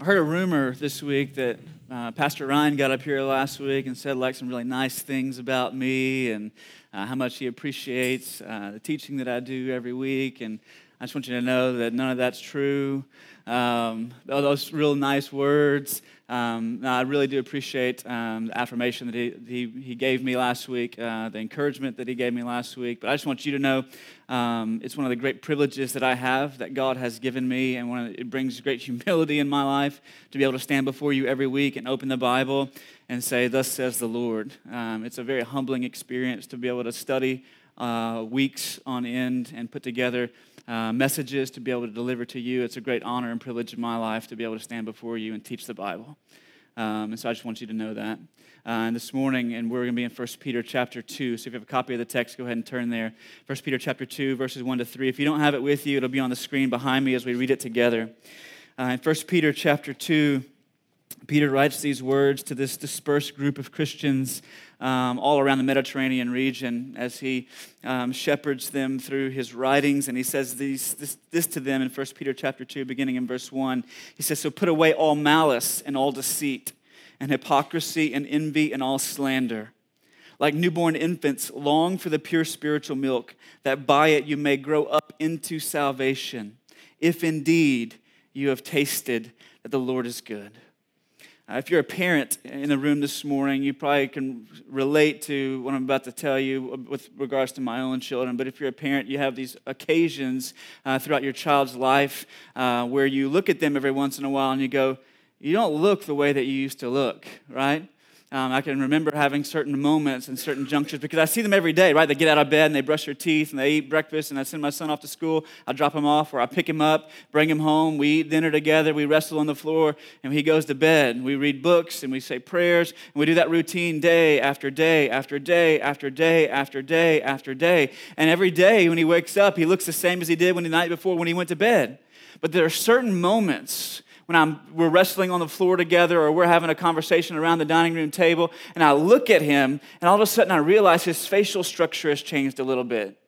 I heard a rumor this week that uh, Pastor Ryan got up here last week and said like some really nice things about me and uh, how much he appreciates uh, the teaching that I do every week. And I just want you to know that none of that's true. Um, those real nice words. Um, I really do appreciate um, the affirmation that he, he, he, gave me last week, uh, the encouragement that he gave me last week. But I just want you to know um, it's one of the great privileges that I have that God has given me, and the, it brings great humility in my life to be able to stand before you every week and open the Bible and say, Thus says the Lord. Um, it's a very humbling experience to be able to study uh, weeks on end and put together uh, messages to be able to deliver to you. It's a great honor and privilege in my life to be able to stand before you and teach the Bible. Um, and so I just want you to know that. Uh, and this morning, and we're going to be in 1 Peter chapter 2. So if you have a copy of the text, go ahead and turn there. 1 Peter chapter 2, verses 1 to 3. If you don't have it with you, it'll be on the screen behind me as we read it together. Uh, in 1 Peter chapter 2, Peter writes these words to this dispersed group of Christians um, all around the Mediterranean region as he um, shepherds them through his writings. And he says these, this, this to them in 1 Peter chapter 2, beginning in verse 1. He says, So put away all malice and all deceit, and hypocrisy and envy and all slander. Like newborn infants, long for the pure spiritual milk, that by it you may grow up into salvation, if indeed you have tasted that the Lord is good. Uh, if you're a parent in the room this morning, you probably can relate to what I'm about to tell you with regards to my own children. But if you're a parent, you have these occasions uh, throughout your child's life uh, where you look at them every once in a while and you go, You don't look the way that you used to look, right? Um, I can remember having certain moments and certain junctures because I see them every day, right? They get out of bed and they brush their teeth and they eat breakfast, and I send my son off to school. I drop him off or I pick him up, bring him home. We eat dinner together. We wrestle on the floor, and he goes to bed. We read books and we say prayers, and we do that routine day after day after day after day after day after day. And every day when he wakes up, he looks the same as he did when the night before when he went to bed. But there are certain moments when I'm, we're wrestling on the floor together or we're having a conversation around the dining room table, and I look at him, and all of a sudden I realize his facial structure has changed a little bit,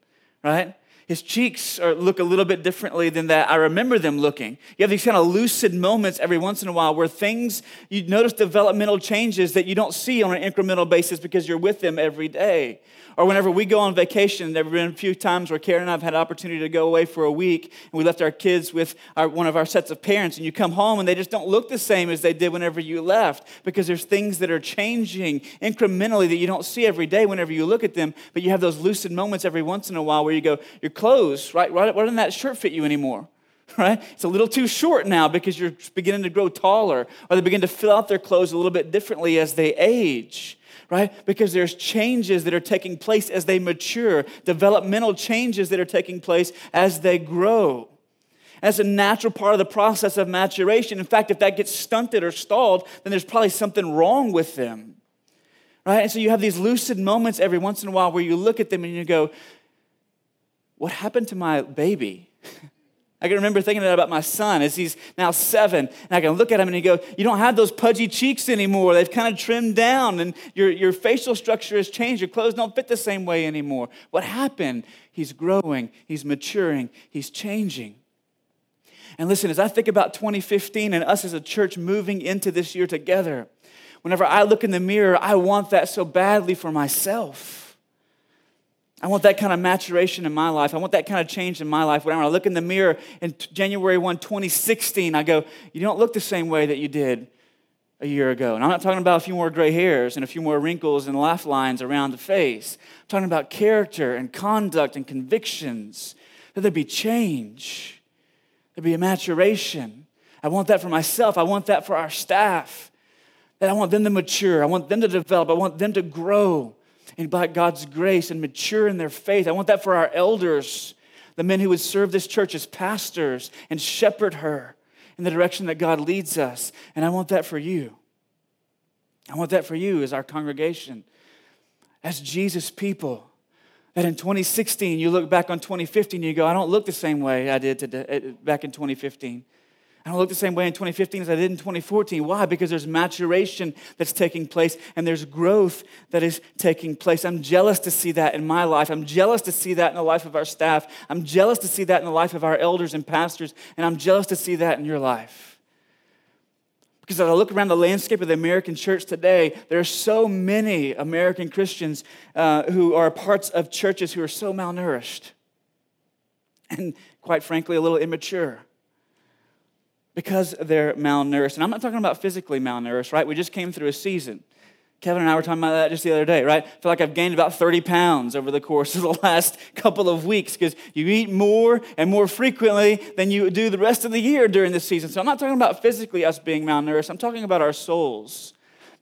right? His cheeks are, look a little bit differently than that. I remember them looking. You have these kind of lucid moments every once in a while where things, you notice developmental changes that you don't see on an incremental basis because you're with them every day. Or whenever we go on vacation, there have been a few times where Karen and I have had opportunity to go away for a week, and we left our kids with our, one of our sets of parents, and you come home and they just don't look the same as they did whenever you left because there's things that are changing incrementally that you don't see every day whenever you look at them, but you have those lucid moments every once in a while where you go, Your clothes, right? Why doesn't that shirt fit you anymore? right? It's a little too short now because you're beginning to grow taller, or they begin to fill out their clothes a little bit differently as they age right? Because there's changes that are taking place as they mature, developmental changes that are taking place as they grow. That's a natural part of the process of maturation. In fact, if that gets stunted or stalled, then there's probably something wrong with them. Right? And so you have these lucid moments every once in a while where you look at them and you go, What happened to my baby? I can remember thinking that about my son as he's now seven. And I can look at him and he go, You don't have those pudgy cheeks anymore. They've kind of trimmed down and your, your facial structure has changed. Your clothes don't fit the same way anymore. What happened? He's growing, he's maturing, he's changing. And listen, as I think about 2015 and us as a church moving into this year together, whenever I look in the mirror, I want that so badly for myself. I want that kind of maturation in my life. I want that kind of change in my life. When I look in the mirror in January 1, 2016, I go, You don't look the same way that you did a year ago. And I'm not talking about a few more gray hairs and a few more wrinkles and laugh lines around the face. I'm talking about character and conduct and convictions. That there'd be change, there'd be a maturation. I want that for myself. I want that for our staff. That I want them to mature. I want them to develop. I want them to grow and by God's grace and mature in their faith. I want that for our elders, the men who would serve this church as pastors and shepherd her in the direction that God leads us. And I want that for you. I want that for you as our congregation, as Jesus people. That in 2016, you look back on 2015, and you go, I don't look the same way I did today, eh, back in 2015. I don't look the same way in 2015 as I did in 2014. Why? Because there's maturation that's taking place and there's growth that is taking place. I'm jealous to see that in my life. I'm jealous to see that in the life of our staff. I'm jealous to see that in the life of our elders and pastors. And I'm jealous to see that in your life. Because as I look around the landscape of the American church today, there are so many American Christians uh, who are parts of churches who are so malnourished and, quite frankly, a little immature because they're malnourished. And I'm not talking about physically malnourished, right? We just came through a season. Kevin and I were talking about that just the other day, right? I feel like I've gained about 30 pounds over the course of the last couple of weeks because you eat more and more frequently than you do the rest of the year during this season. So I'm not talking about physically us being malnourished, I'm talking about our souls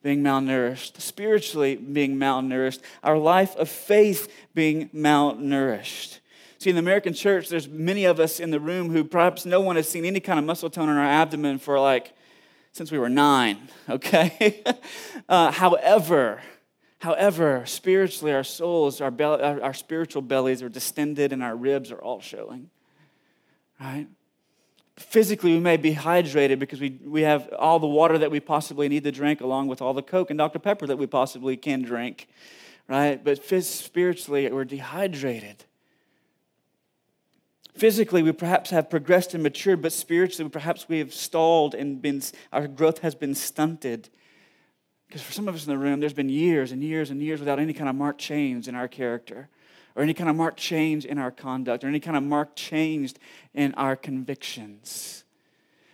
being malnourished, spiritually being malnourished, our life of faith being malnourished. See, in the American church, there's many of us in the room who perhaps no one has seen any kind of muscle tone in our abdomen for like since we were nine, okay? uh, however, however, spiritually, our souls, our, our, our spiritual bellies are distended and our ribs are all showing, right? Physically, we may be hydrated because we, we have all the water that we possibly need to drink, along with all the Coke and Dr. Pepper that we possibly can drink, right? But spiritually, we're dehydrated. Physically, we perhaps have progressed and matured, but spiritually, perhaps we have stalled and been, our growth has been stunted. Because for some of us in the room, there's been years and years and years without any kind of marked change in our character, or any kind of marked change in our conduct, or any kind of marked change in our convictions.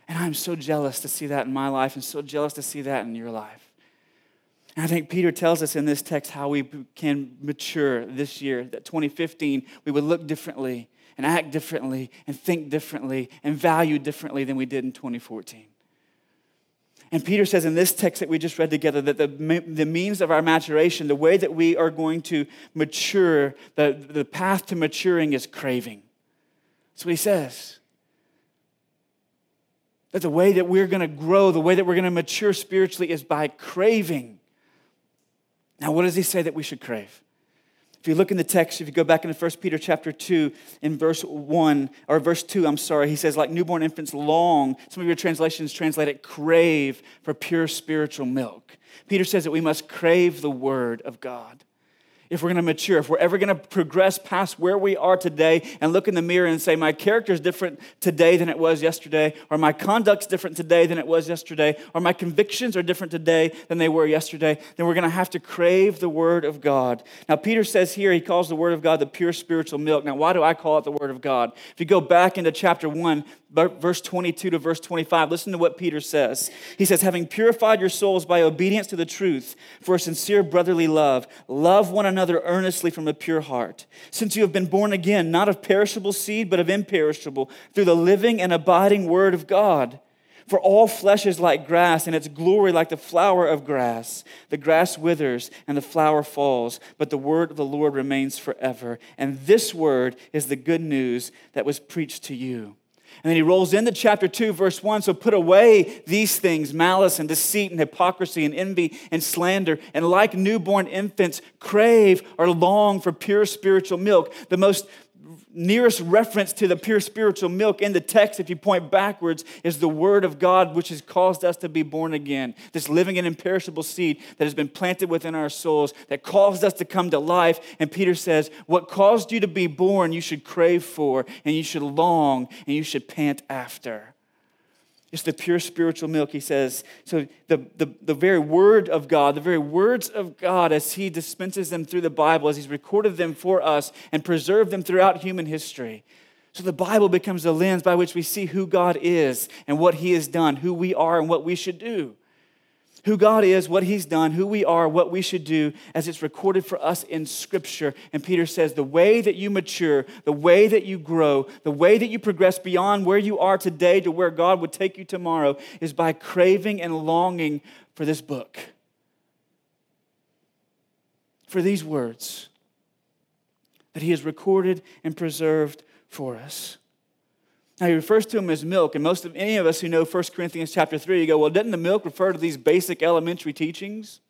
And I'm so jealous to see that in my life, and so jealous to see that in your life. I think Peter tells us in this text how we can mature this year, that 2015, we would look differently and act differently and think differently and value differently than we did in 2014. And Peter says in this text that we just read together that the, the means of our maturation, the way that we are going to mature, the, the path to maturing is craving. That's what he says. That the way that we're going to grow, the way that we're going to mature spiritually is by craving. Now, what does he say that we should crave? If you look in the text, if you go back into 1 Peter chapter 2, in verse 1, or verse 2, I'm sorry, he says, like newborn infants long, some of your translations translate it crave for pure spiritual milk. Peter says that we must crave the word of God if we're going to mature, if we're ever going to progress past where we are today and look in the mirror and say, my character is different today than it was yesterday, or my conduct's different today than it was yesterday, or my convictions are different today than they were yesterday, then we're going to have to crave the Word of God. Now, Peter says here, he calls the Word of God the pure spiritual milk. Now, why do I call it the Word of God? If you go back into chapter 1, verse 22 to verse 25, listen to what Peter says. He says, Having purified your souls by obedience to the truth for a sincere brotherly love, love one another earnestly from a pure heart. Since you have been born again, not of perishable seed, but of imperishable, through the living and abiding word of God. For all flesh is like grass, and its glory like the flower of grass. The grass withers and the flower falls, but the word of the Lord remains forever. And this word is the good news that was preached to you. And then he rolls into chapter 2, verse 1. So put away these things malice and deceit and hypocrisy and envy and slander. And like newborn infants, crave or long for pure spiritual milk. The most nearest reference to the pure spiritual milk in the text, if you point backwards, is the Word of God, which has caused us to be born again. This living and imperishable seed that has been planted within our souls, that caused us to come to life. And Peter says, What caused you to be born, you should crave for, and you should long, and you should pant after. It's the pure spiritual milk, he says. So, the, the, the very word of God, the very words of God, as he dispenses them through the Bible, as he's recorded them for us and preserved them throughout human history. So, the Bible becomes the lens by which we see who God is and what he has done, who we are, and what we should do who God is, what He's done, who we are, what we should do, as it's recorded for us in Scripture. And Peter says, the way that you mature, the way that you grow, the way that you progress beyond where you are today to where God would take you tomorrow is by craving and longing for this book, for these words that He has recorded and preserved for us. Now he refers to them as milk, and most of any of us who know 1 Corinthians chapter 3, you go, well, doesn't the milk refer to these basic elementary teachings?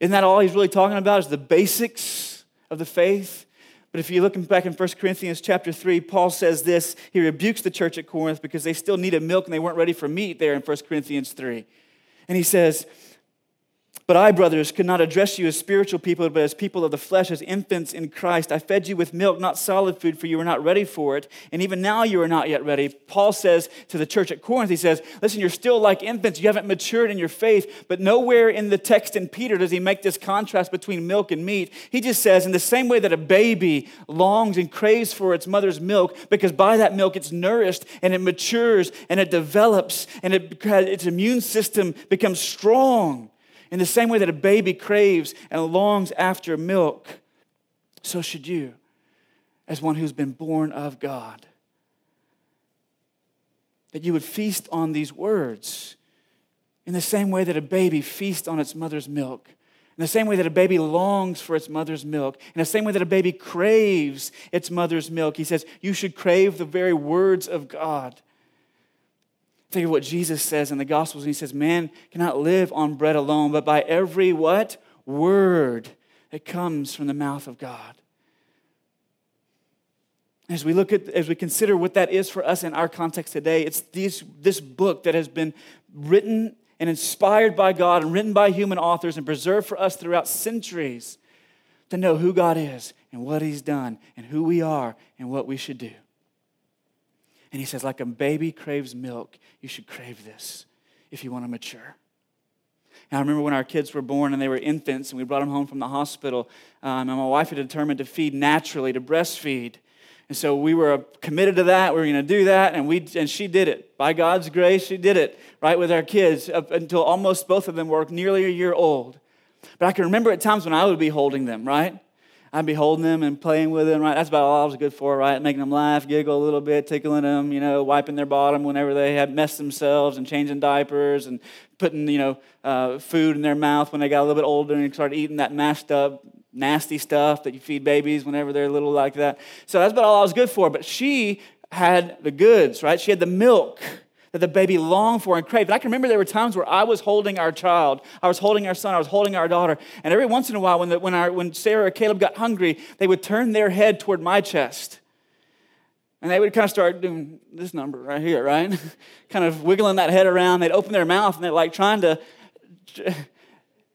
Isn't that all he's really talking about is the basics of the faith? But if you look back in 1 Corinthians chapter 3, Paul says this. He rebukes the church at Corinth because they still needed milk and they weren't ready for meat there in 1 Corinthians 3. And he says, But I, brothers, could not address you as spiritual people, but as people of the flesh, as infants in Christ. I fed you with milk, not solid food, for you were not ready for it. And even now you are not yet ready. Paul says to the church at Corinth, he says, Listen, you're still like infants. You haven't matured in your faith. But nowhere in the text in Peter does he make this contrast between milk and meat. He just says, in the same way that a baby longs and craves for its mother's milk, because by that milk it's nourished and it matures and it develops and it, its immune system becomes strong. In the same way that a baby craves and longs after milk, so should you, as one who's been born of God. That you would feast on these words in the same way that a baby feasts on its mother's milk. In the same way that a baby longs for its mother's milk, in the same way that a baby craves its mother's milk, he says, you should crave the very words of God. Think of what Jesus says in the Gospels. And he says, Man cannot live on bread alone, but by every what? Word that comes from the mouth of God. As we look at, as we consider what that is for us in our context today, it's these, this book that has been written and inspired by God and written by human authors and preserved for us throughout centuries to know who God is and what He's done and who we are and what we should do. And he says, like a baby craves milk, you should crave this if you want to mature. And I remember when our kids were born and they were infants and we brought them home from the hospital, um, and my wife had determined to feed naturally, to breastfeed. And so we were committed to that. We were going to do that, and, we, and she did it. By God's grace, she did it, right, with our kids up until almost both of them were nearly a year old. But I can remember at times when I would be holding them, right? I'd be holding them and playing with them, right? That's about all I was good for, right? Making them laugh, giggle a little bit, tickling them, you know, wiping their bottom whenever they had messed themselves and changing diapers and putting, you know, uh, food in their mouth when they got a little bit older and started eating that mashed up, nasty stuff that you feed babies whenever they're little like that. So that's about all I was good for. But she had the goods, right? She had the milk that the baby longed for and craved. And I can remember there were times where I was holding our child, I was holding our son, I was holding our daughter, and every once in a while, when, the, when, our, when Sarah or Caleb got hungry, they would turn their head toward my chest. And they would kind of start doing this number right here, right? kind of wiggling that head around. They'd open their mouth and they're like trying to.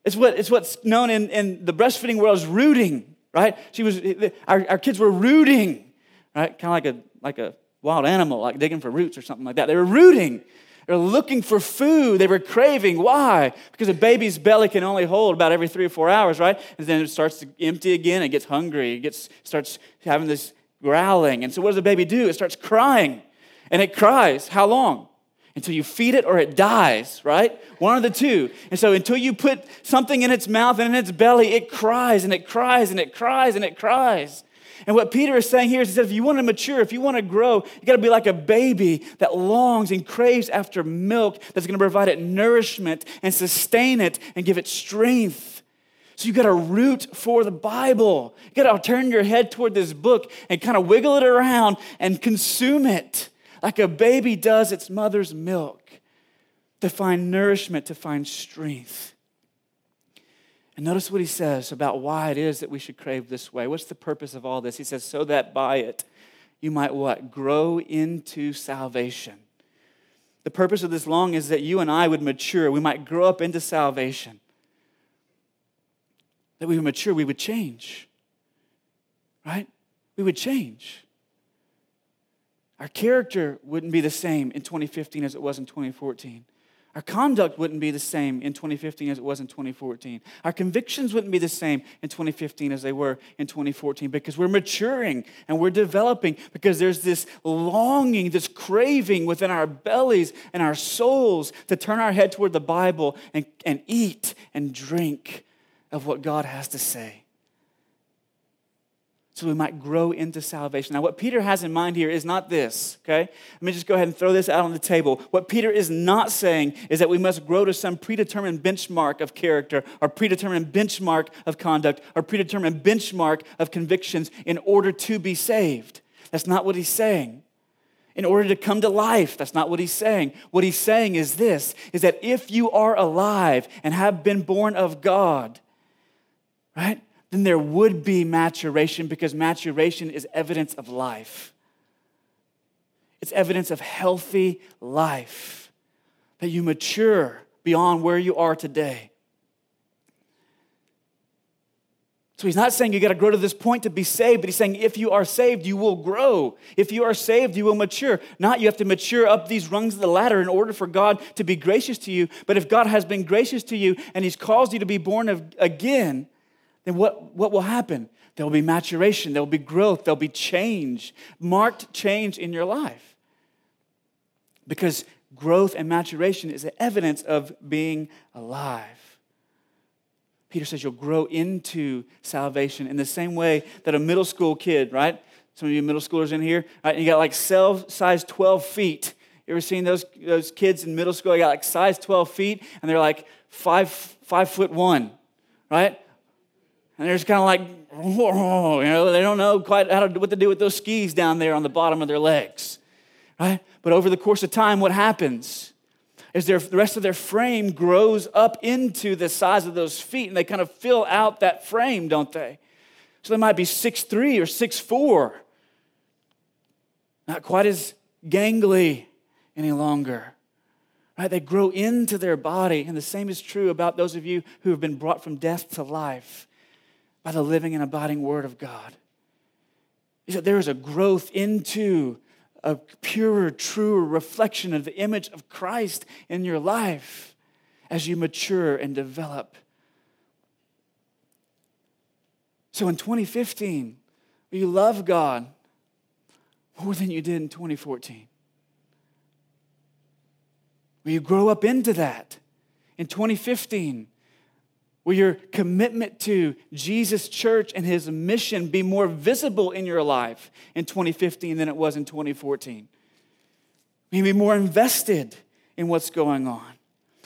It's, what, it's what's known in, in the breastfeeding world as rooting, right? She was, our, our kids were rooting, right? Kind of like a, like a wild animal, like digging for roots or something like that. They were rooting. They were looking for food. They were craving. Why? Because a baby's belly can only hold about every three or four hours, right? And then it starts to empty again. It gets hungry. It gets, starts having this growling. And so what does the baby do? It starts crying. And it cries. How long? Until you feed it or it dies, right? One of the two. And so until you put something in its mouth and in its belly, it cries and it cries and it cries and it cries. And what Peter is saying here is he says, if you want to mature, if you want to grow, you got to be like a baby that longs and craves after milk that's going to provide it nourishment and sustain it and give it strength. So you got to root for the Bible. You got to turn your head toward this book and kind of wiggle it around and consume it like a baby does its mother's milk to find nourishment, to find strength. And notice what he says about why it is that we should crave this way. What's the purpose of all this? He says, so that by it you might what? Grow into salvation. The purpose of this long is that you and I would mature. We might grow up into salvation. That we would mature, we would change. Right? We would change. Our character wouldn't be the same in 2015 as it was in 2014. Our conduct wouldn't be the same in 2015 as it was in 2014. Our convictions wouldn't be the same in 2015 as they were in 2014 because we're maturing and we're developing because there's this longing, this craving within our bellies and our souls to turn our head toward the Bible and, and eat and drink of what God has to say so we might grow into salvation. Now, what Peter has in mind here is not this, okay? Let me just go ahead and throw this out on the table. What Peter is not saying is that we must grow to some predetermined benchmark of character or predetermined benchmark of conduct or predetermined benchmark of convictions in order to be saved. That's not what he's saying. In order to come to life, that's not what he's saying. What he's saying is this is that if you are alive and have been born of God, right? Then there would be maturation because maturation is evidence of life. It's evidence of healthy life, that you mature beyond where you are today. So he's not saying you got to grow to this point to be saved, but he's saying if you are saved, you will grow. If you are saved, you will mature. Not you have to mature up these rungs of the ladder in order for God to be gracious to you. But if God has been gracious to you and he's caused you to be born again, then what, what will happen? There will be maturation, there will be growth, there'll be change, marked change in your life. Because growth and maturation is evidence of being alive. Peter says you'll grow into salvation in the same way that a middle school kid, right? Some of you middle schoolers in here, right? You got like cell size 12 feet. You ever seen those, those kids in middle school? They got like size 12 feet and they're like five, five foot one, right? And they're just kind of like, whoa, you know, they don't know quite how to, what to do with those skis down there on the bottom of their legs, right? But over the course of time, what happens? is their, the rest of their frame grows up into the size of those feet and they kind of fill out that frame, don't they? So they might be six three or six four, Not quite as gangly any longer. Right? They grow into their body. And the same is true about those of you who have been brought from death to life by the living and abiding Word of God. Is that there is a growth into a purer, truer reflection of the image of Christ in your life as you mature and develop. So in 2015, you love God more than you did in 2014? Will you grow up into that? In 2015, Will your commitment to Jesus' church and his mission be more visible in your life in 2015 than it was in 2014? Will you be more invested in what's going on?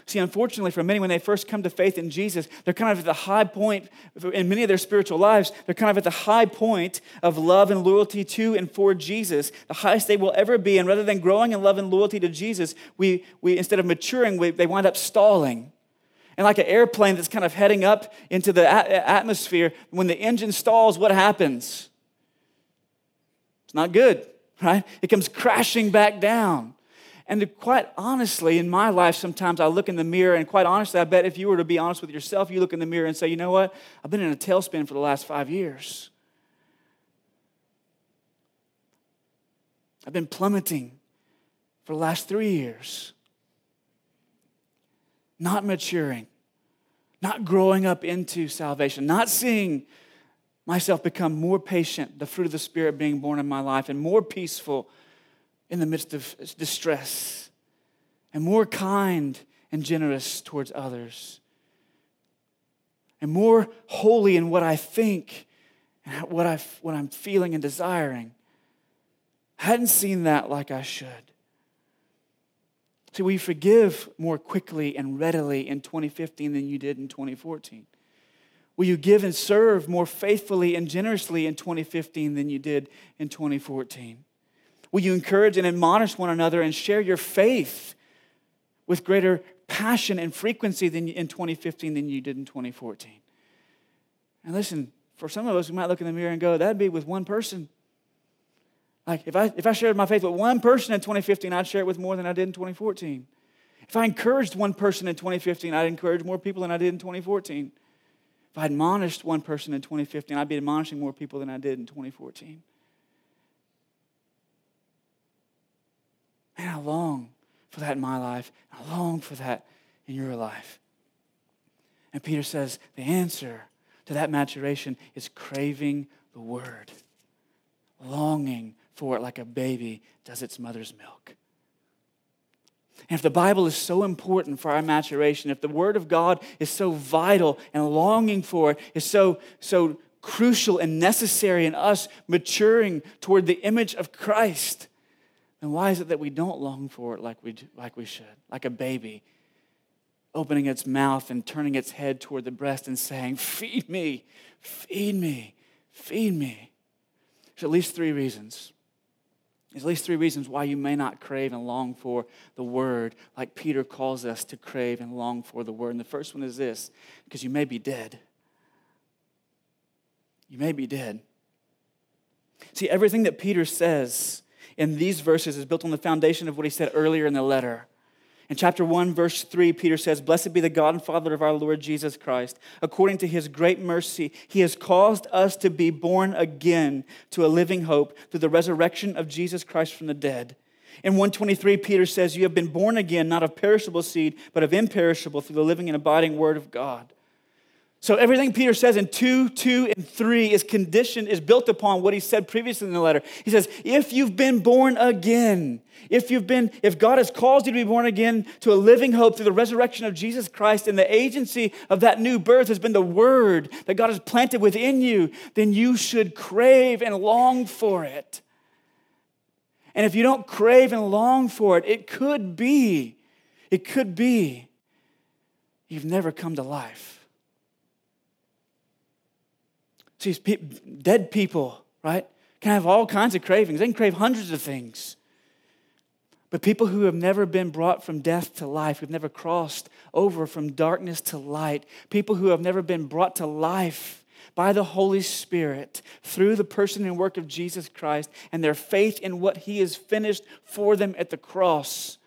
See, unfortunately, for many, when they first come to faith in Jesus, they're kind of at the high point in many of their spiritual lives. They're kind of at the high point of love and loyalty to and for Jesus, the highest they will ever be. And rather than growing in love and loyalty to Jesus, we, we instead of maturing, we, they wind up stalling and like an airplane that's kind of heading up into the atmosphere, when the engine stalls, what happens? It's not good, right? It comes crashing back down. And quite honestly, in my life, sometimes I look in the mirror, and quite honestly, I bet if you were to be honest with yourself, you look in the mirror and say, you know what? I've been in a tailspin for the last five years. I've been plummeting for the last three years not maturing, not growing up into salvation, not seeing myself become more patient, the fruit of the Spirit being born in my life, and more peaceful in the midst of distress, and more kind and generous towards others, and more holy in what I think and what, I, what I'm feeling and desiring. I hadn't seen that like I should. See, we forgive more quickly and readily in 2015 than you did in 2014? Will you give and serve more faithfully and generously in 2015 than you did in 2014? Will you encourage and admonish one another and share your faith with greater passion and frequency than in 2015 than you did in 2014? And listen, for some of us, we might look in the mirror and go, that'd be with one person. Like, if I, if I shared my faith with one person in 2015, I'd share it with more than I did in 2014. If I encouraged one person in 2015, I'd encourage more people than I did in 2014. If I admonished one person in 2015, I'd be admonishing more people than I did in 2014. Man, I long for that in my life. I long for that in your life. And Peter says the answer to that maturation is craving the word, longing for it like a baby does its mother's milk. And if the Bible is so important for our maturation, if the Word of God is so vital and longing for it is so, so crucial and necessary in us maturing toward the image of Christ, then why is it that we don't long for it like we, like we should, like a baby opening its mouth and turning its head toward the breast and saying, Feed me, feed me, feed me? There's at least three reasons. There's at least three reasons why you may not crave and long for the word, like Peter calls us to crave and long for the word. And the first one is this because you may be dead. You may be dead. See, everything that Peter says in these verses is built on the foundation of what he said earlier in the letter. In chapter 1, verse 3, Peter says, Blessed be the God and Father of our Lord Jesus Christ. According to his great mercy, he has caused us to be born again to a living hope through the resurrection of Jesus Christ from the dead. In 123, Peter says, You have been born again, not of perishable seed, but of imperishable through the living and abiding word of God. So everything Peter says in 2, 2, and 3 is conditioned, is built upon what he said previously in the letter. He says, if you've been born again, if you've been, if God has caused you to be born again to a living hope through the resurrection of Jesus Christ, and the agency of that new birth has been the word that God has planted within you, then you should crave and long for it. And if you don't crave and long for it, it could be, it could be you've never come to life. See, dead people, right, can have all kinds of cravings. They can crave hundreds of things. But people who have never been brought from death to life, who've never crossed over from darkness to light, people who have never been brought to life by the Holy Spirit through the person and work of Jesus Christ and their faith in what He has finished for them at the cross,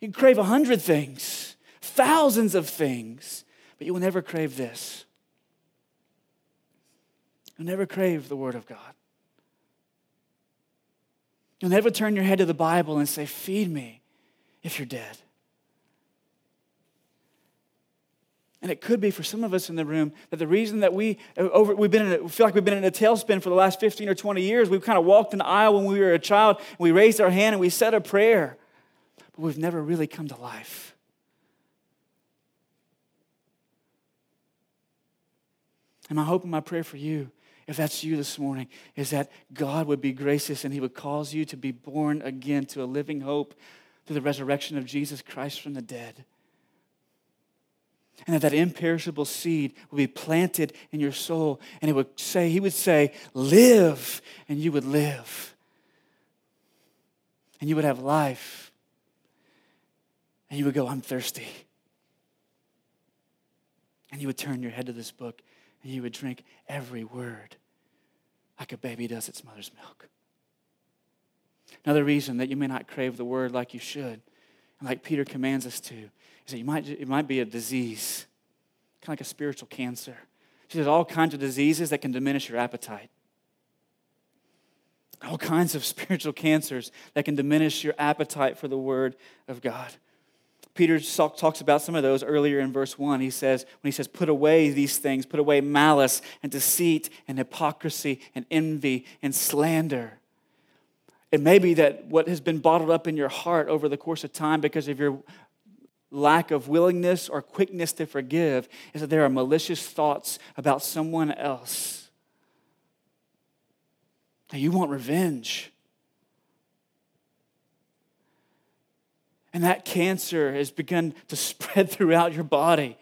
you can crave a hundred things, thousands of things, but you will never crave this. You'll never crave the Word of God. You'll never turn your head to the Bible and say, Feed me if you're dead. And it could be for some of us in the room that the reason that we uh, over, we've been a, we feel like we've been in a tailspin for the last 15 or 20 years, we've kind of walked the aisle when we were a child, and we raised our hand and we said a prayer, but we've never really come to life. And my hope and my prayer for you if that's you this morning, is that God would be gracious and He would cause you to be born again to a living hope through the resurrection of Jesus Christ from the dead. And that that imperishable seed would be planted in your soul, and it would say, He would say, Live, and you would live. And you would have life. And you would go, I'm thirsty. And you would turn your head to this book and you would drink every word like a baby does its mother's milk. Another reason that you may not crave the word like you should, and like Peter commands us to, is that you might, it might be a disease, kind of like a spiritual cancer. She there's all kinds of diseases that can diminish your appetite. All kinds of spiritual cancers that can diminish your appetite for the word of God. Peter talks about some of those earlier in verse 1. He says, when he says, put away these things, put away malice and deceit and hypocrisy and envy and slander. It may be that what has been bottled up in your heart over the course of time because of your lack of willingness or quickness to forgive is that there are malicious thoughts about someone else. Now, you want revenge. And that cancer has begun to spread throughout your body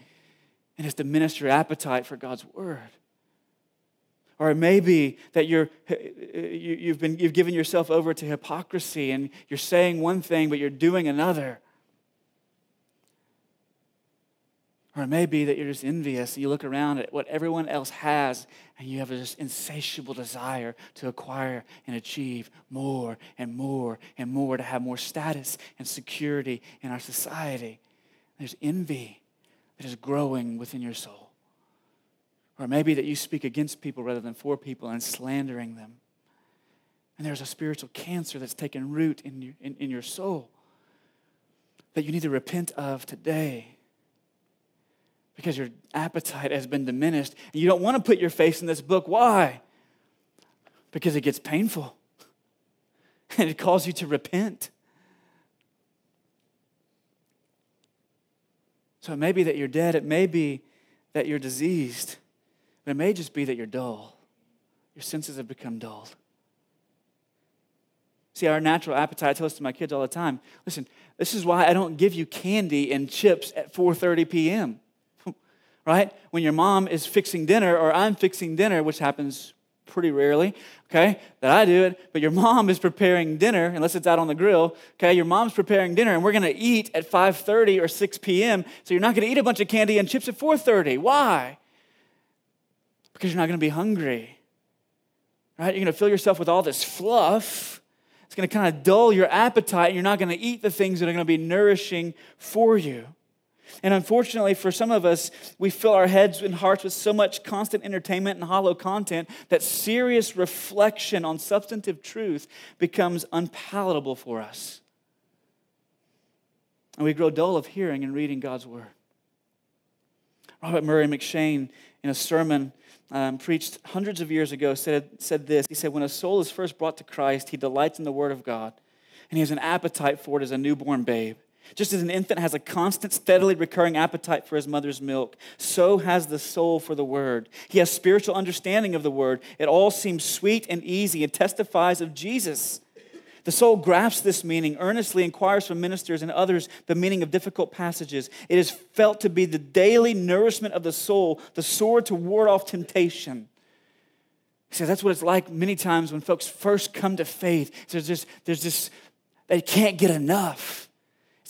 and has diminished your appetite for God's word. Or it may be that you're, uh, you've, been, you've given yourself over to hypocrisy and you're saying one thing, but you're doing another. Or it may be that you're just envious and you look around at what everyone else has and you have this insatiable desire to acquire and achieve more and more and more, to have more status and security in our society. There's envy that is growing within your soul. Or maybe that you speak against people rather than for people and slandering them. And there's a spiritual cancer that's taken root in your, in, in your soul that you need to repent of today because your appetite has been diminished. And you don't want to put your face in this book. Why? Because it gets painful and it calls you to repent. So it may be that you're dead, it may be that you're diseased, but it may just be that you're dull. Your senses have become dulled. See, our natural appetite, I tell this to my kids all the time. Listen, this is why I don't give you candy and chips at 4:30 p.m right? When your mom is fixing dinner or I'm fixing dinner, which happens pretty rarely, okay, that I do it, but your mom is preparing dinner, unless it's out on the grill, okay, your mom's preparing dinner and we're gonna eat at 5.30 or 6 p.m., so you're not gonna eat a bunch of candy and chips at 4.30. Why? Because you're not gonna be hungry, right? You're gonna fill yourself with all this fluff It's to kind of dull your appetite, and you're not to eat the things that are to be nourishing for you. And unfortunately, for some of us, we fill our heads and hearts with so much constant entertainment and hollow content that serious reflection on substantive truth becomes unpalatable for us. And we grow dull of hearing and reading God's word. Robert Murray M'Cheyne, in a sermon um, preached hundreds of years ago, said, said this. He said, When a soul is first brought to Christ, he delights in the word of God, and he has an appetite for it as a newborn babe. Just as an infant has a constant, steadily recurring appetite for his mother's milk, so has the soul for the word. He has spiritual understanding of the word. It all seems sweet and easy and testifies of Jesus. The soul grasps this meaning, earnestly inquires from ministers and others the meaning of difficult passages. It is felt to be the daily nourishment of the soul, the sword to ward off temptation. He says that's what it's like many times when folks first come to faith. There's this, there's this, they can't get enough.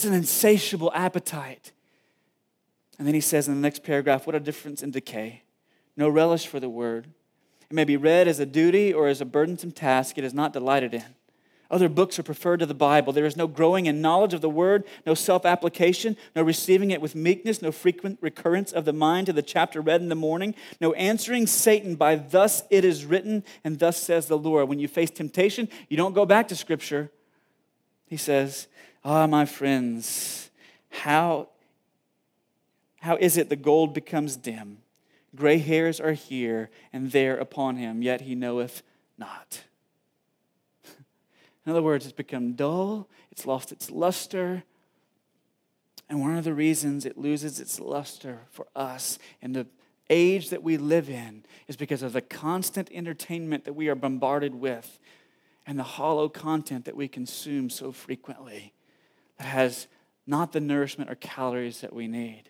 It's an insatiable appetite. And then he says in the next paragraph, what a difference in decay. No relish for the word. It may be read as a duty or as a burdensome task it is not delighted in. Other books are preferred to the Bible. There is no growing in knowledge of the word, no self application, no receiving it with meekness, no frequent recurrence of the mind to the chapter read in the morning, no answering Satan by thus it is written and thus says the Lord. When you face temptation, you don't go back to Scripture. He says, Ah, my friends, how, how is it the gold becomes dim? Gray hairs are here and there upon him, yet he knoweth not. In other words, it's become dull, it's lost its luster. And one of the reasons it loses its luster for us in the age that we live in is because of the constant entertainment that we are bombarded with and the hollow content that we consume so frequently that has not the nourishment or calories that we need.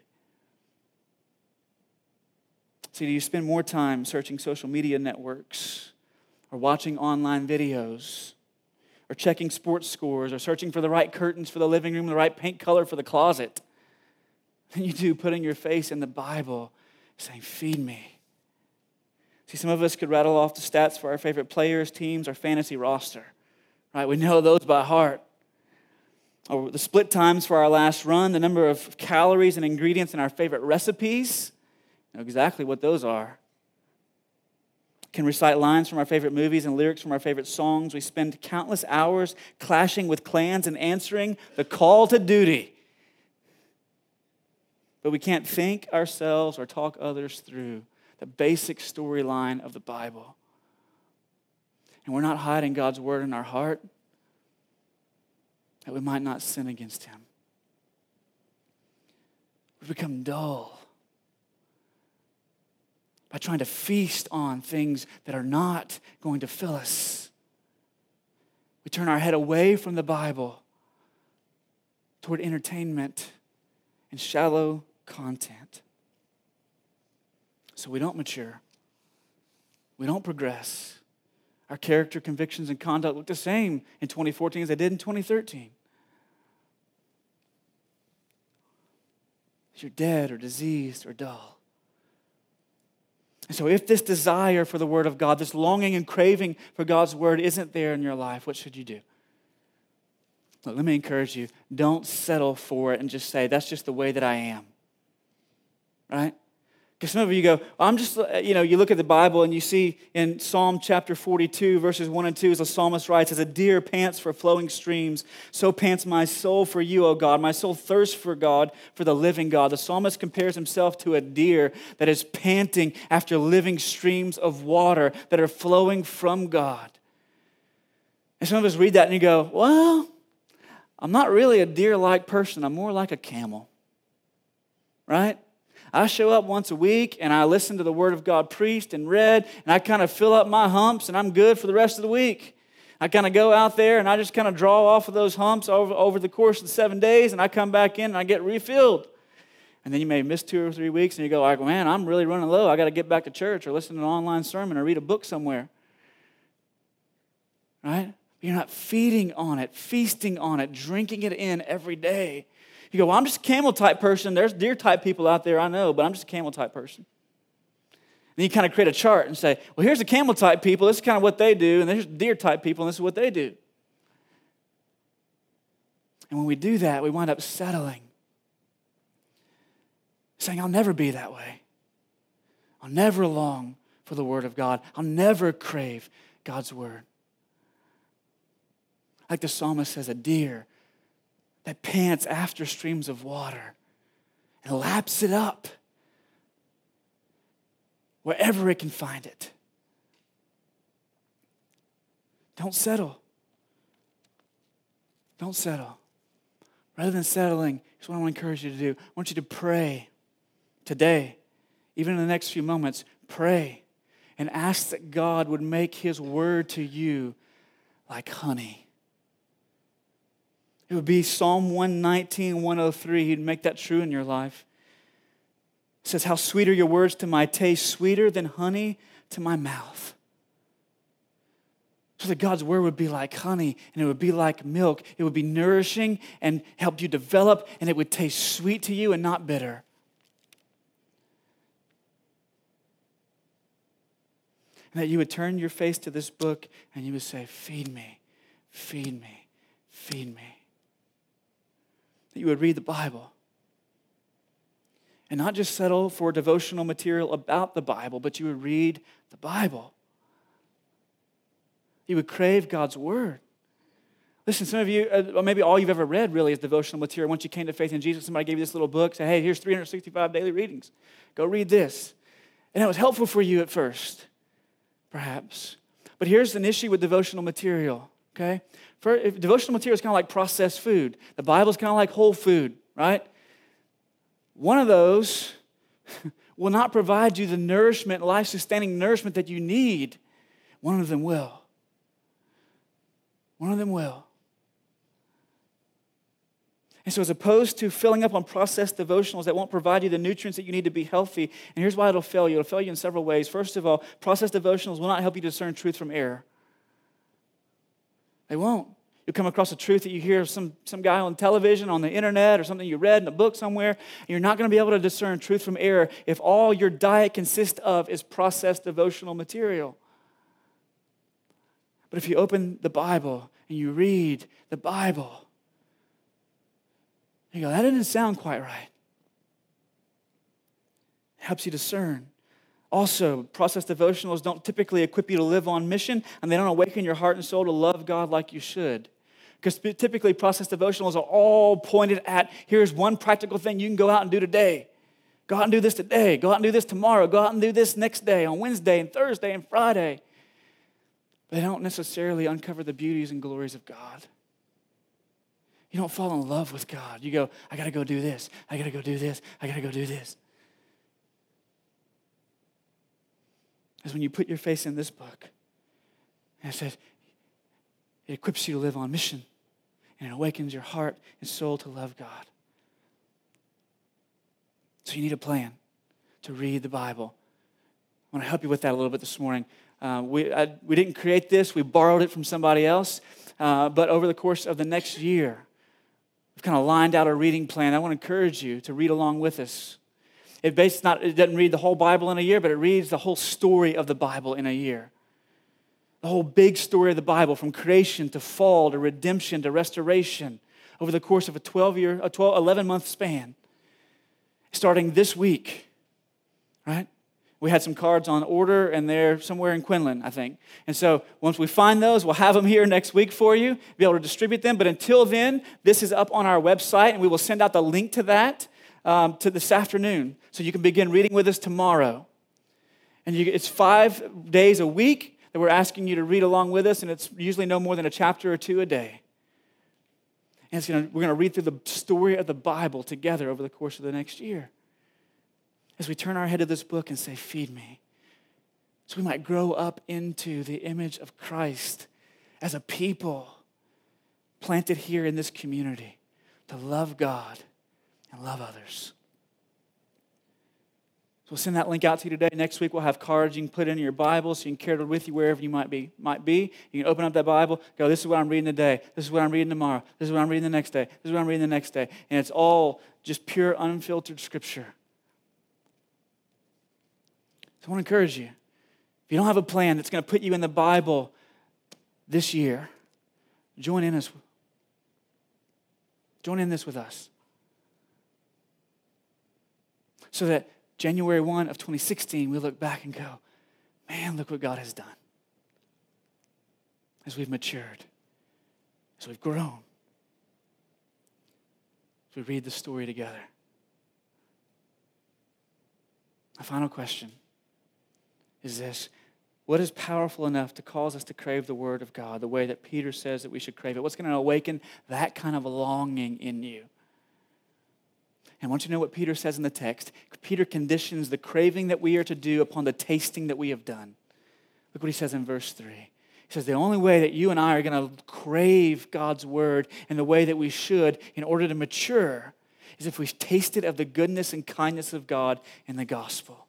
See, do you spend more time searching social media networks or watching online videos or checking sports scores or searching for the right curtains for the living room, the right paint color for the closet than you do putting your face in the Bible saying, Feed me? See, some of us could rattle off the stats for our favorite players, teams, our fantasy roster. Right? We know those by heart or Uh, the split times for our last run, the number of calories and ingredients in our favorite recipes. know exactly what those are. Can recite lines from our favorite movies and lyrics from our favorite songs. We spend countless hours clashing with clans and answering the call to duty. But we can't think ourselves or talk others through the basic storyline of the Bible. And we're not hiding God's word in our heart that we might not sin against him. We become dull by trying to feast on things that are not going to fill us. We turn our head away from the Bible toward entertainment and shallow content. So we don't mature, we don't progress. Our character, convictions, and conduct look the same in 2014 as they did in 2013. you're dead or diseased or dull. And so, if this desire for the Word of God, this longing and craving for God's Word isn't there in your life, what should you do? Look, let me encourage you don't settle for it and just say, that's just the way that I am. Right? Because some of you go, I'm just, uh, you know, you look at the Bible and you see in Psalm chapter 42, verses 1 and 2, as the psalmist writes, As a deer pants for flowing streams, so pants my soul for you, O God. My soul thirsts for God, for the living God. The psalmist compares himself to a deer that is panting after living streams of water that are flowing from God. And some of us read that and you go, Well, I'm not really a deer like person, I'm more like a camel. Right? I show up once a week and I listen to the Word of God preached and read, and I kind of fill up my humps and I'm good for the rest of the week. I kind of go out there and I just kind of draw off of those humps over, over the course of the seven days, and I come back in and I get refilled. And then you may miss two or three weeks and you go, like, man, I'm really running low. I got to get back to church or listen to an online sermon or read a book somewhere. Right? You're not feeding on it, feasting on it, drinking it in every day. You go, well, I'm just a camel type person. There's deer type people out there, I know, but I'm just a camel type person. And you kind of create a chart and say, well, here's the camel type people. This is kind of what they do. And there's deer type people, and this is what they do. And when we do that, we wind up settling, saying, I'll never be that way. I'll never long for the Word of God. I'll never crave God's Word. Like the psalmist says, a deer that pants after streams of water and laps it up wherever it can find it. Don't settle. Don't settle. Rather than settling, here's what I want to encourage you to do. I want you to pray today, even in the next few moments. Pray and ask that God would make his word to you like honey. It would be Psalm 119, 103. He'd make that true in your life. It says, How sweet are your words to my taste, sweeter than honey to my mouth. So that God's word would be like honey and it would be like milk. It would be nourishing and help you develop, and it would taste sweet to you and not bitter. And that you would turn your face to this book and you would say, Feed me, feed me, feed me. That you would read the Bible and not just settle for devotional material about the Bible, but you would read the Bible. You would crave God's Word. Listen, some of you, uh, maybe all you've ever read really is devotional material. Once you came to faith in Jesus, somebody gave you this little book, say, hey, here's 365 daily readings. Go read this. And it was helpful for you at first, perhaps. But here's an issue with devotional material, okay? For, devotional material is kind of like processed food. The Bible is kind of like whole food, right? One of those will not provide you the nourishment, life sustaining nourishment that you need. One of them will. One of them will. And so, as opposed to filling up on processed devotionals that won't provide you the nutrients that you need to be healthy, and here's why it'll fail you it'll fail you in several ways. First of all, processed devotionals will not help you discern truth from error. They won't. You'll come across a truth that you hear some, some guy on television, on the internet, or something you read in a book somewhere. And you're not going to be able to discern truth from error if all your diet consists of is processed devotional material. But if you open the Bible and you read the Bible, you go, that didn't sound quite right. It helps you discern. Also, process devotionals don't typically equip you to live on mission, and they don't awaken your heart and soul to love God like you should. Because typically, process devotionals are all pointed at here's one practical thing you can go out and do today. Go out and do this today. Go out and do this tomorrow. Go out and do this next day on Wednesday and Thursday and Friday. They don't necessarily uncover the beauties and glories of God. You don't fall in love with God. You go, I got to go do this. I got to go do this. I got to go do this. Is when you put your face in this book, and it says, it equips you to live on mission and it awakens your heart and soul to love God. So you need a plan to read the Bible. I want to help you with that a little bit this morning. Uh, we, I, we didn't create this, we borrowed it from somebody else. Uh, but over the course of the next year, we've kind of lined out a reading plan. I want to encourage you to read along with us. It, based not, it doesn't read the whole Bible in a year, but it reads the whole story of the Bible in a year the whole big story of the Bible from creation to fall to redemption to restoration over the course of a 12 year, a 12, 11 month span, starting this week, right? We had some cards on order and they're somewhere in Quinlan, I think. And so once we find those, we'll have them here next week for you, be able to distribute them. But until then, this is up on our website and we will send out the link to that um, to this afternoon. So you can begin reading with us tomorrow. And you, it's five days a week that we're asking you to read along with us, and it's usually no more than a chapter or two a day. And gonna, we're going to read through the story of the Bible together over the course of the next year. As we turn our head to this book and say, Feed me, so we might grow up into the image of Christ as a people planted here in this community to love God and love others. So we'll send that link out to you today. Next week we'll have cards you can put in your Bible so you can carry it with you wherever you might be. Might be. You can open up that Bible, go, this is what I'm reading today. This is what I'm reading tomorrow. This is what I'm reading the next day. This is what I'm reading the next day. And it's all just pure, unfiltered scripture. So I want to encourage you. If you don't have a plan that's going to put you in the Bible this year, join in us. Join in this with us. So that January 1 of 2016, we look back and go, man, look what God has done. As we've matured, as we've grown, as we read the story together. My final question is this What is powerful enough to cause us to crave the Word of God the way that Peter says that we should crave it? What's going to awaken that kind of longing in you? And I want you to know what Peter says in the text. Peter conditions the craving that we are to do upon the tasting that we have done. Look what he says in verse 3. He says, The only way that you and I are going to crave God's word in the way that we should in order to mature is if we've tasted of the goodness and kindness of God in the gospel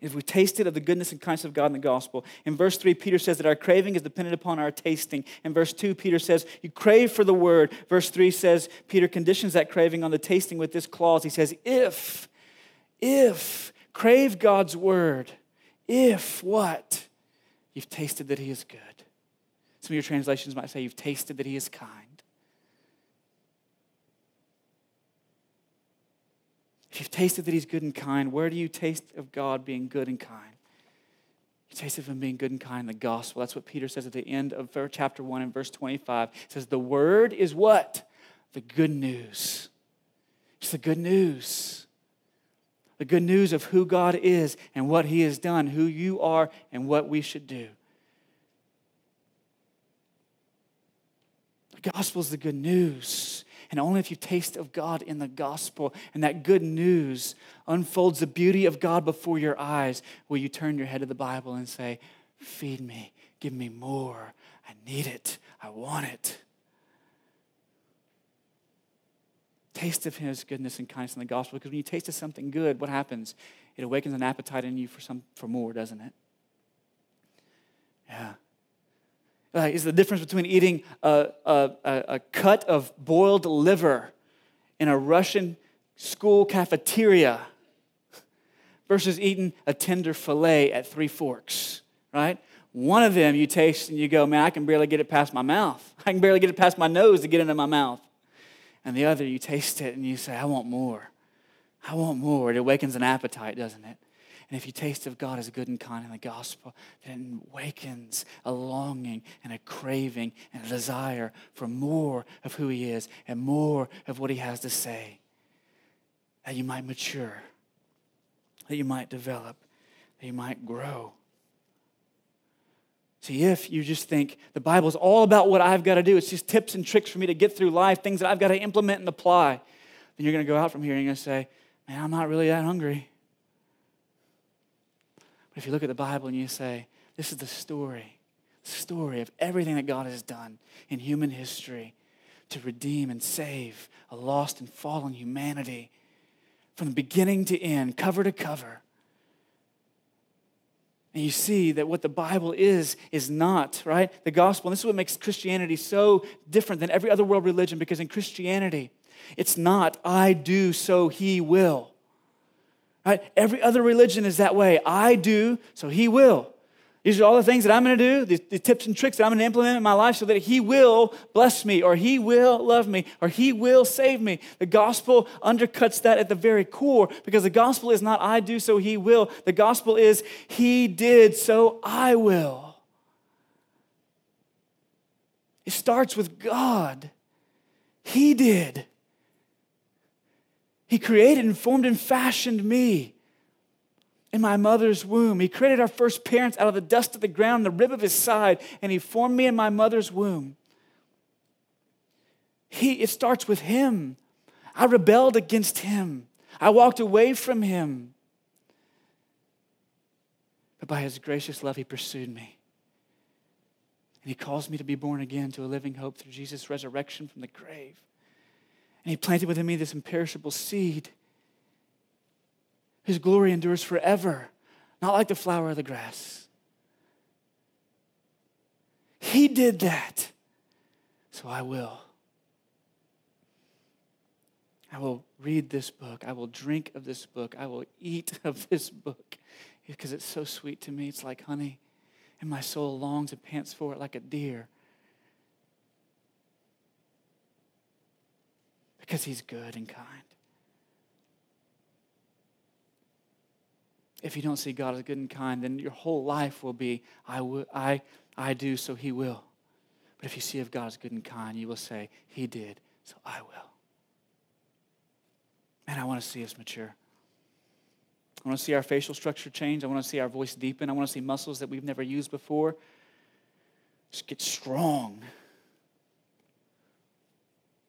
if we tasted of the goodness and kindness of God in the gospel. In verse 3, Peter says that our craving is dependent upon our tasting. In verse 2, Peter says, You crave for the word. Verse 3 says, Peter conditions that craving on the tasting with this clause. He says, If, if, crave God's word, if what? You've tasted that he is good. Some of your translations might say, You've tasted that he is kind. You've tasted that He's good and kind, where do you taste of God being good and kind? You taste of Him being good and kind in the gospel. That's what Peter says at the end of chapter 1 and verse 25. It says, The word is what? The good news. It's the good news. The good news of who God is and what He has done, who you are, and what we should do. The gospel is the good news. And only if you taste of God in the gospel and that good news unfolds the beauty of God before your eyes, will you turn your head to the Bible and say, Feed me, give me more. I need it, I want it. Taste of His goodness and kindness in the gospel because when you taste of something good, what happens? It awakens an appetite in you for, some, for more, doesn't it? Yeah uh, is the difference between eating a, a, a cut of boiled liver in a Russian school cafeteria versus eating a tender filet at Three Forks, right? One of them you taste and you go, man, I can barely get it past my mouth. I can barely get it past my nose to get into my mouth. And the other, you taste it and you say, I want more. I want more. It awakens an appetite, doesn't it? And if you taste of God as good and kind in the gospel, then it awakens a longing and a craving and a desire for more of who He is and more of what He has to say. That you might mature, that you might develop, that you might grow. See, if you just think the Bible is all about what I've got to do, it's just tips and tricks for me to get through life, things that I've got to implement and apply, then you're going to go out from here and you're going to say, Man, I'm not really that hungry. If you look at the Bible and you say, this is the story, the story of everything that God has done in human history to redeem and save a lost and fallen humanity from beginning to end, cover to cover. And you see that what the Bible is, is not, right? The gospel. And this is what makes Christianity so different than every other world religion because in Christianity, it's not, I do, so he will. Right? Every other religion is that way. I do, so He will. These are all the things that I'm going to do, the, the, tips and tricks that I'm going to implement in my life so that He will bless me, or He will love me, or He will save me. The gospel undercuts that at the very core because the gospel is not I do, so He will. The gospel is He did, so I will. It starts with God. He did. He created and formed and fashioned me in my mother's womb. He created our first parents out of the dust of the ground, the rib of his side, and he formed me in my mother's womb. He, it starts with him. I rebelled against him. I walked away from him. But by his gracious love, he pursued me. And he calls me to be born again to a living hope through Jesus' resurrection from the grave. And he planted within me this imperishable seed. His glory endures forever, not like the flower of the grass. He did that, so I will. I will read this book. I will drink of this book. I will eat of this book because it's so sweet to me. It's like honey, and my soul longs and pants for it like a deer because He's good and kind. If you don't see God as good and kind, then your whole life will be, I, will, I, I do, so He will. But if you see if God is good and kind, you will say, He did, so I will. Man, I want to see us mature. I want to see our facial structure change. I want to see our voice deepen. I want to see muscles that we've never used before just get strong.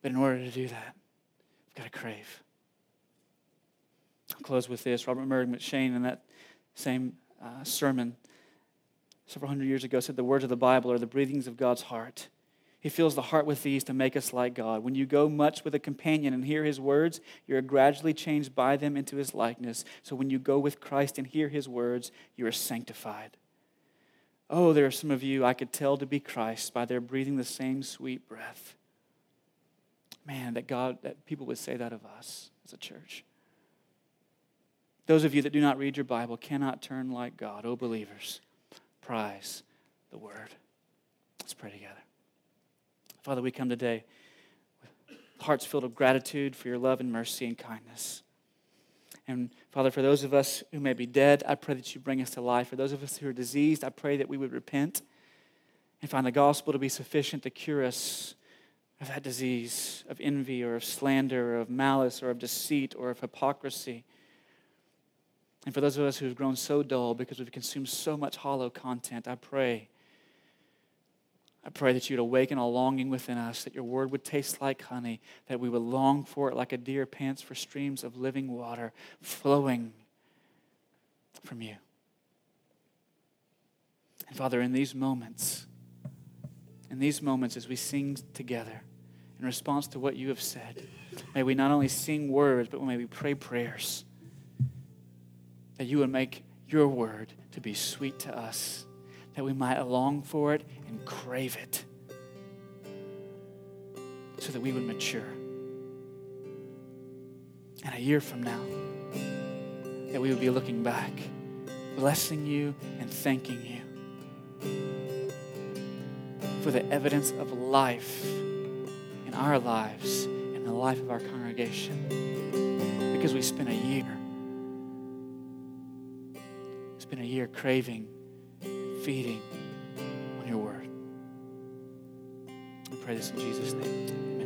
But in order to do that, got to crave. I'll close with this. Robert Murray M'Cheyne, in that same uh, sermon several hundred years ago, said the words of the Bible are the breathings of God's heart. He fills the heart with these to make us like God. When you go much with a companion and hear his words, you are gradually changed by them into his likeness. So when you go with Christ and hear his words, you are sanctified. Oh, there are some of you I could tell to be Christ by their breathing the same sweet breath. Man, that God, that people would say that of us as a church. Those of you that do not read your Bible cannot turn like God. Oh, believers, prize the word. Let's pray together. Father, we come today with hearts filled of gratitude for your love and mercy and kindness. And Father, for those of us who may be dead, I pray that you bring us to life. For those of us who are diseased, I pray that we would repent and find the gospel to be sufficient to cure us of that disease of envy or of slander or of malice or of deceit or of hypocrisy. And for those of us who have grown so dull because we've consumed so much hollow content, I pray I pray that you'd awaken a longing within us, that your word would taste like honey, that we would long for it like a deer pants for streams of living water flowing from you. And Father, in these moments, in these moments as we sing together in response to what you have said, may we not only sing words, but may we pray prayers. That you would make your word to be sweet to us. That we might long for it and crave it. So that we would mature. And a year from now, that we would be looking back, blessing you and thanking you for the evidence of life our lives and the life of our congregation because we spent a year spent a year craving feeding on your word. We pray this in Jesus' name.